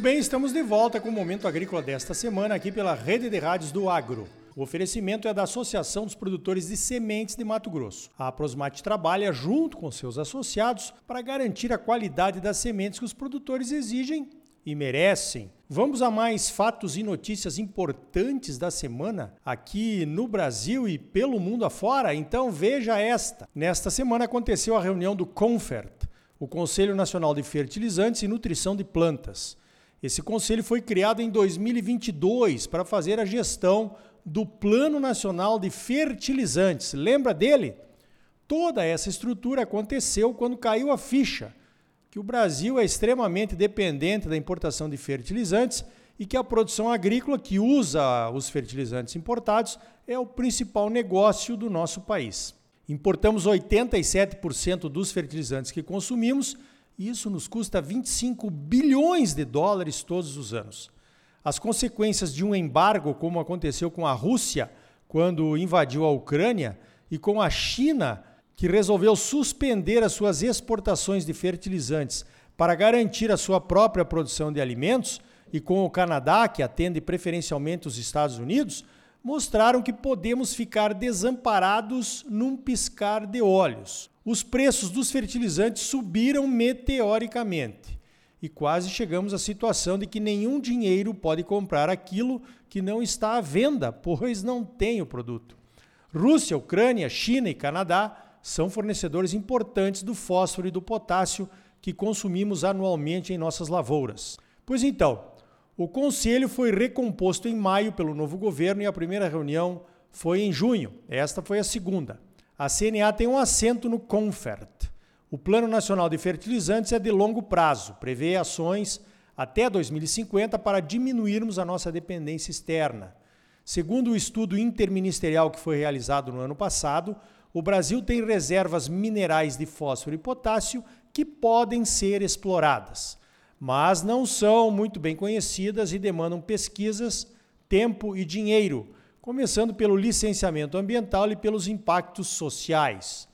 Muito bem, estamos de volta com o Momento Agrícola desta semana aqui pela Rede de Rádios do Agro. O oferecimento é da Associação dos Produtores de Sementes de Mato Grosso. A Prosmate trabalha junto com seus associados para garantir a qualidade das sementes que os produtores exigem e merecem. Vamos a mais fatos e notícias importantes da semana aqui no Brasil e pelo mundo afora? Então veja esta. Nesta semana aconteceu a reunião do CONFERT, o Conselho Nacional de Fertilizantes e Nutrição de Plantas. Esse conselho foi criado em 2022 para fazer a gestão do Plano Nacional de Fertilizantes. Lembra dele? Toda essa estrutura aconteceu quando caiu a ficha que o Brasil é extremamente dependente da importação de fertilizantes e que a produção agrícola que usa os fertilizantes importados é o principal negócio do nosso país. Importamos 87% dos fertilizantes que consumimos isso nos custa 25 bilhões de dólares todos os anos. As consequências de um embargo, como aconteceu com a Rússia quando invadiu a Ucrânia, e com a China que resolveu suspender as suas exportações de fertilizantes para garantir a sua própria produção de alimentos, e com o Canadá, que atende preferencialmente os Estados Unidos, mostraram que podemos ficar desamparados num piscar de olhos. Os preços dos fertilizantes subiram meteoricamente e quase chegamos à situação de que nenhum dinheiro pode comprar aquilo que não está à venda, pois não tem o produto. Rússia, Ucrânia, China e Canadá são fornecedores importantes do fósforo e do potássio que consumimos anualmente em nossas lavouras. Pois então, o conselho foi recomposto em maio pelo novo governo e a primeira reunião foi em junho. Esta foi a segunda. A CNA tem um assento no CONFERT. O Plano Nacional de Fertilizantes é de longo prazo, prevê ações até 2050 para diminuirmos a nossa dependência externa. Segundo o estudo interministerial que foi realizado no ano passado, o Brasil tem reservas minerais de fósforo e potássio que podem ser exploradas, mas não são muito bem conhecidas e demandam pesquisas, tempo e dinheiro, começando pelo licenciamento ambiental e pelos impactos sociais.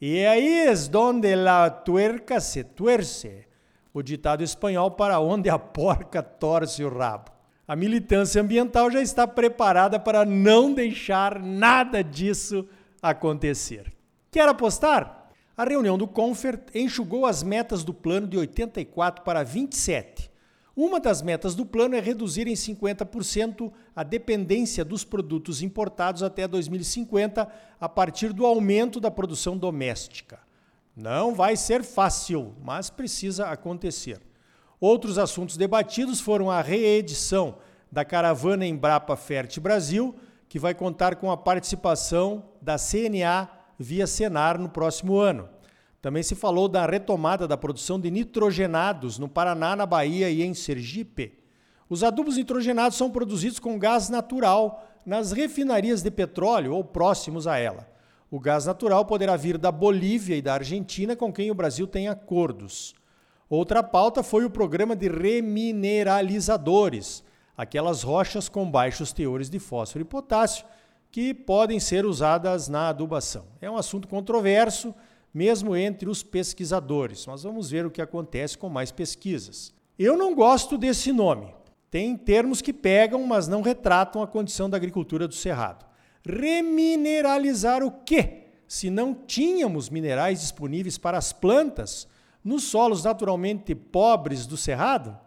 E aí é onde la tuerca se tuerce, o ditado espanhol para onde a porca torce o rabo. A militância ambiental já está preparada para não deixar nada disso acontecer. Quer apostar? A reunião do Confert enxugou as metas do plano de 84 para 27. Uma das metas do plano é reduzir em 50% a dependência dos produtos importados até 2050 a partir do aumento da produção doméstica. Não vai ser fácil, mas precisa acontecer. Outros assuntos debatidos foram a reedição da caravana Embrapa Fert Brasil, que vai contar com a participação da CNA via Senar no próximo ano. Também se falou da retomada da produção de nitrogenados no Paraná, na Bahia e em Sergipe. Os adubos nitrogenados são produzidos com gás natural nas refinarias de petróleo ou próximos a ela. O gás natural poderá vir da Bolívia e da Argentina, com quem o Brasil tem acordos. Outra pauta foi o programa de remineralizadores, aquelas rochas com baixos teores de fósforo e potássio que podem ser usadas na adubação. É um assunto controverso, mesmo entre os pesquisadores, mas vamos ver o que acontece com mais pesquisas. Eu não gosto desse nome. Tem termos que pegam, mas não retratam a condição da agricultura do Cerrado. Remineralizar o quê? Se não tínhamos minerais disponíveis para as plantas nos solos naturalmente pobres do Cerrado?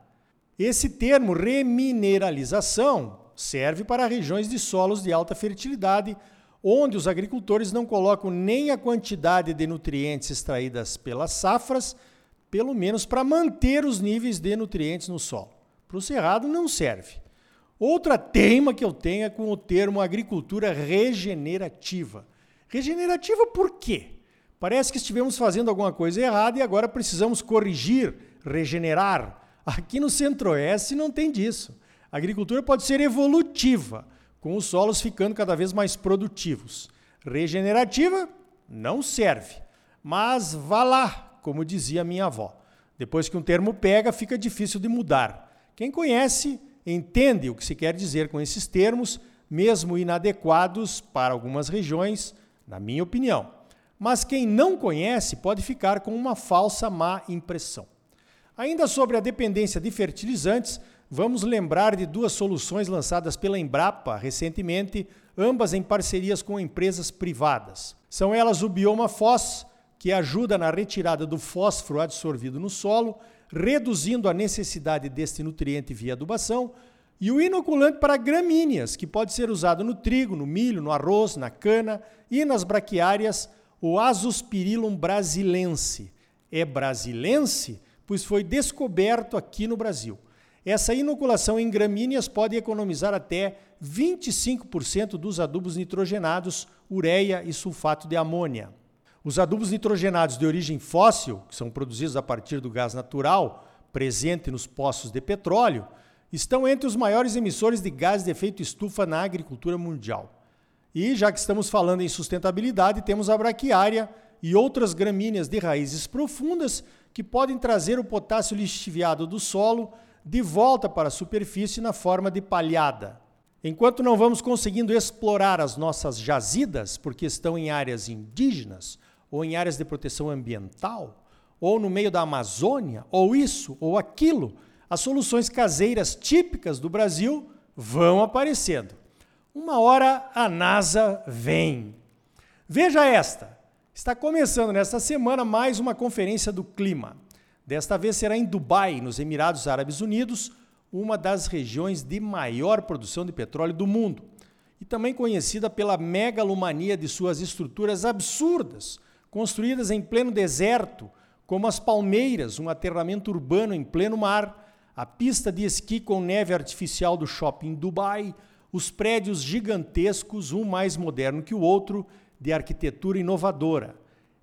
Esse termo remineralização serve para regiões de solos de alta fertilidade, onde os agricultores não colocam nem a quantidade de nutrientes extraídas pelas safras, pelo menos para manter os níveis de nutrientes no solo. Para o cerrado não serve. Outra teima que eu tenho é com o termo agricultura regenerativa. Regenerativa por quê? Parece que estivemos fazendo alguma coisa errada e agora precisamos corrigir, regenerar, Aqui no Centro-Oeste não tem disso. A agricultura pode ser evolutiva, com os solos ficando cada vez mais produtivos. Regenerativa não serve. Mas vá lá, como dizia minha avó. Depois que um termo pega, fica difícil de mudar. Quem conhece entende o que se quer dizer com esses termos, mesmo inadequados para algumas regiões, na minha opinião. Mas quem não conhece pode ficar com uma falsa má impressão. Ainda sobre a dependência de fertilizantes, vamos lembrar de duas soluções lançadas pela Embrapa recentemente, ambas em parcerias com empresas privadas. São elas o Bioma Fós, que ajuda na retirada do fósforo absorvido no solo, reduzindo a necessidade deste nutriente via adubação, e o inoculante para gramíneas, que pode ser usado no trigo, no milho, no arroz, na cana e nas braquiárias, o Azospirillum brasilense. É brasilense, pois foi descoberto aqui no Brasil. Essa inoculação em gramíneas pode economizar até 25% dos adubos nitrogenados, ureia e sulfato de amônia. Os adubos nitrogenados de origem fóssil, que são produzidos a partir do gás natural presente nos poços de petróleo, estão entre os maiores emissores de gás de efeito estufa na agricultura mundial. E já que estamos falando em sustentabilidade, temos a braquiária e outras gramíneas de raízes profundas que podem trazer o potássio lixiviado do solo de volta para a superfície na forma de palhada. Enquanto não vamos conseguindo explorar as nossas jazidas, porque estão em áreas indígenas, ou em áreas de proteção ambiental, ou no meio da Amazônia, ou isso, ou aquilo, as soluções caseiras típicas do Brasil vão aparecendo. Uma hora a NASA vem. Veja esta. Está começando nesta semana mais uma conferência do clima. Desta vez será em Dubai, nos Emirados Árabes Unidos, uma das regiões de maior produção de petróleo do mundo, e também conhecida pela megalomania de suas estruturas absurdas, construídas em pleno deserto, como as Palmeiras, um aterramento urbano em pleno mar, a pista de esqui com neve artificial do shopping Dubai, os prédios gigantescos, um mais moderno que o outro, de arquitetura inovadora.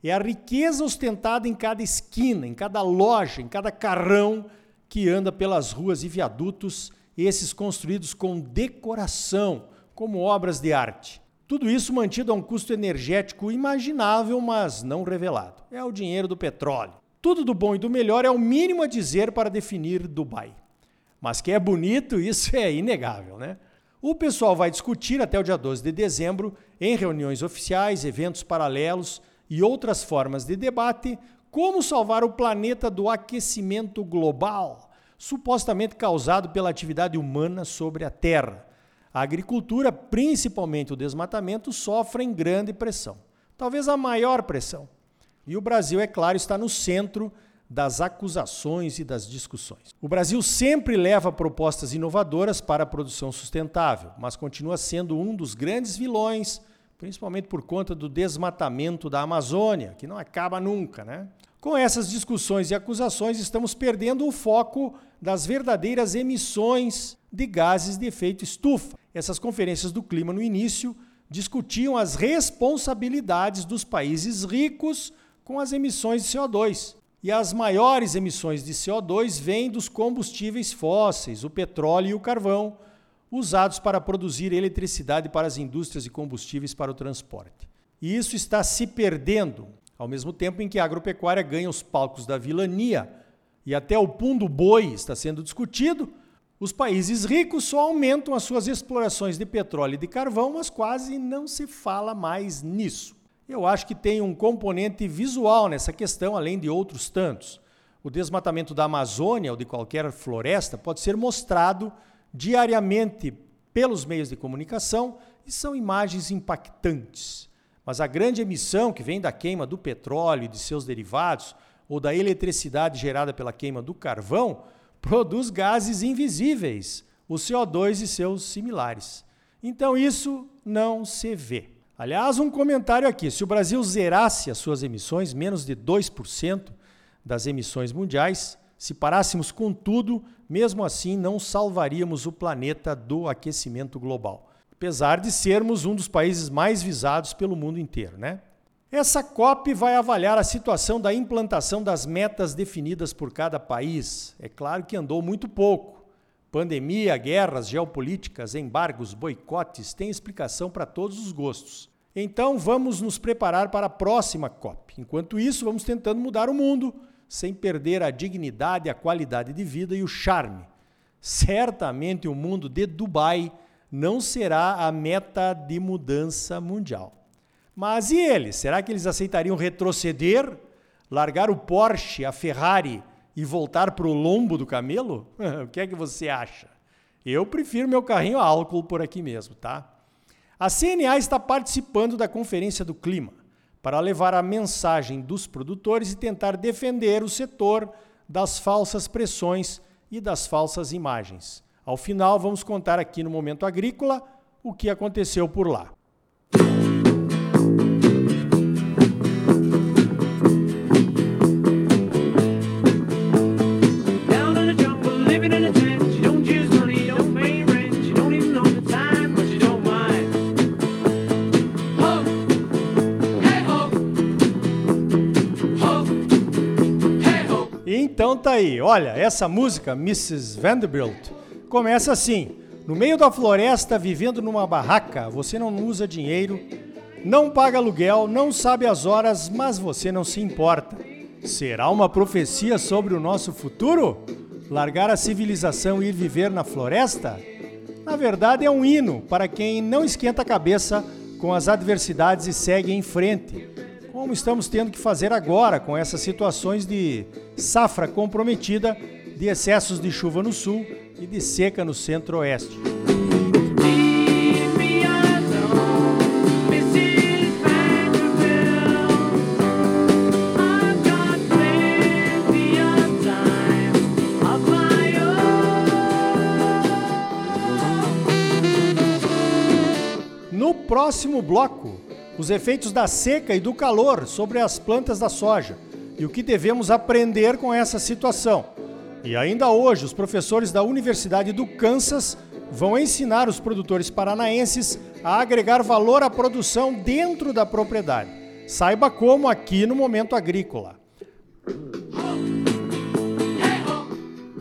É a riqueza ostentada em cada esquina, em cada loja, em cada carrão que anda pelas ruas e viadutos, esses construídos com decoração, como obras de arte. Tudo isso mantido a um custo energético imaginável, mas não revelado. É o dinheiro do petróleo. Tudo do bom e do melhor é o mínimo a dizer para definir Dubai. Mas que é bonito, isso é inegável, né? O pessoal vai discutir até o dia 12 de dezembro, em reuniões oficiais, eventos paralelos e outras formas de debate, como salvar o planeta do aquecimento global, supostamente causado pela atividade humana sobre a Terra. A agricultura, principalmente o desmatamento, sofrem grande pressão, talvez a maior pressão. E o Brasil, é claro, está no centro das acusações e das discussões. O Brasil sempre leva propostas inovadoras para a produção sustentável, mas continua sendo um dos grandes vilões, principalmente por conta do desmatamento da Amazônia, que não acaba nunca, né? Com essas discussões e acusações, estamos perdendo o foco das verdadeiras emissões de gases de efeito estufa. Essas conferências do clima no início discutiam as responsabilidades dos países ricos com as emissões de CO2. E as maiores emissões de CO2 vêm dos combustíveis fósseis, o petróleo e o carvão, usados para produzir eletricidade para as indústrias e combustíveis para o transporte. E isso está se perdendo, ao mesmo tempo em que a agropecuária ganha os palcos da vilania e até o pum do boi está sendo discutido, os países ricos só aumentam as suas explorações de petróleo e de carvão, mas quase não se fala mais nisso. Eu acho que tem um componente visual nessa questão, além de outros tantos. O desmatamento da Amazônia ou de qualquer floresta pode ser mostrado diariamente pelos meios de comunicação e são imagens impactantes. Mas a grande emissão que vem da queima do petróleo e de seus derivados, ou da eletricidade gerada pela queima do carvão, produz gases invisíveis, o CO2 e seus similares. Então isso não se vê. Aliás, um comentário aqui: se o Brasil zerasse as suas emissões, menos de 2% das emissões mundiais, se parássemos com tudo, mesmo assim não salvaríamos o planeta do aquecimento global. Apesar de sermos um dos países mais visados pelo mundo inteiro, né? Essa COP vai avaliar a situação da implantação das metas definidas por cada país. É claro que andou muito pouco. Pandemia, guerras, geopolíticas, embargos, boicotes, tem explicação para todos os gostos. Então vamos nos preparar para a próxima COP. Enquanto isso, vamos tentando mudar o mundo sem perder a dignidade, a qualidade de vida e o charme. Certamente o mundo de Dubai não será a meta de mudança mundial. Mas e eles? Será que eles aceitariam retroceder, largar o Porsche, a Ferrari e voltar para o lombo do camelo? o que é que você acha? Eu prefiro meu carrinho a álcool por aqui mesmo, tá? A CNA está participando da Conferência do Clima para levar a mensagem dos produtores e tentar defender o setor das falsas pressões e das falsas imagens. Ao final, vamos contar aqui no Momento Agrícola o que aconteceu por lá. Então tá aí, olha, essa música, Mrs. Vanderbilt, começa assim: no meio da floresta, vivendo numa barraca, você não usa dinheiro, não paga aluguel, não sabe as horas, mas você não se importa. Será uma profecia sobre o nosso futuro? Largar a civilização e ir viver na floresta? Na verdade, é um hino para quem não esquenta a cabeça com as adversidades e segue em frente como estamos tendo que fazer agora com essas situações de safra comprometida, de excessos de chuva no sul e de seca no centro-oeste. No próximo bloco, os efeitos da seca e do calor sobre as plantas da soja e o que devemos aprender com essa situação. E ainda hoje, os professores da Universidade do Kansas vão ensinar os produtores paranaenses a agregar valor à produção dentro da propriedade. Saiba como aqui no Momento Agrícola.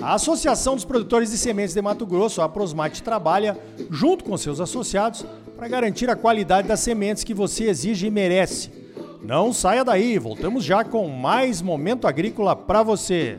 A Associação dos Produtores de Sementes de Mato Grosso, a Prosmate, trabalha, junto com seus associados, para garantir a qualidade das sementes que você exige e merece. Não saia daí, voltamos já com mais momento agrícola para você.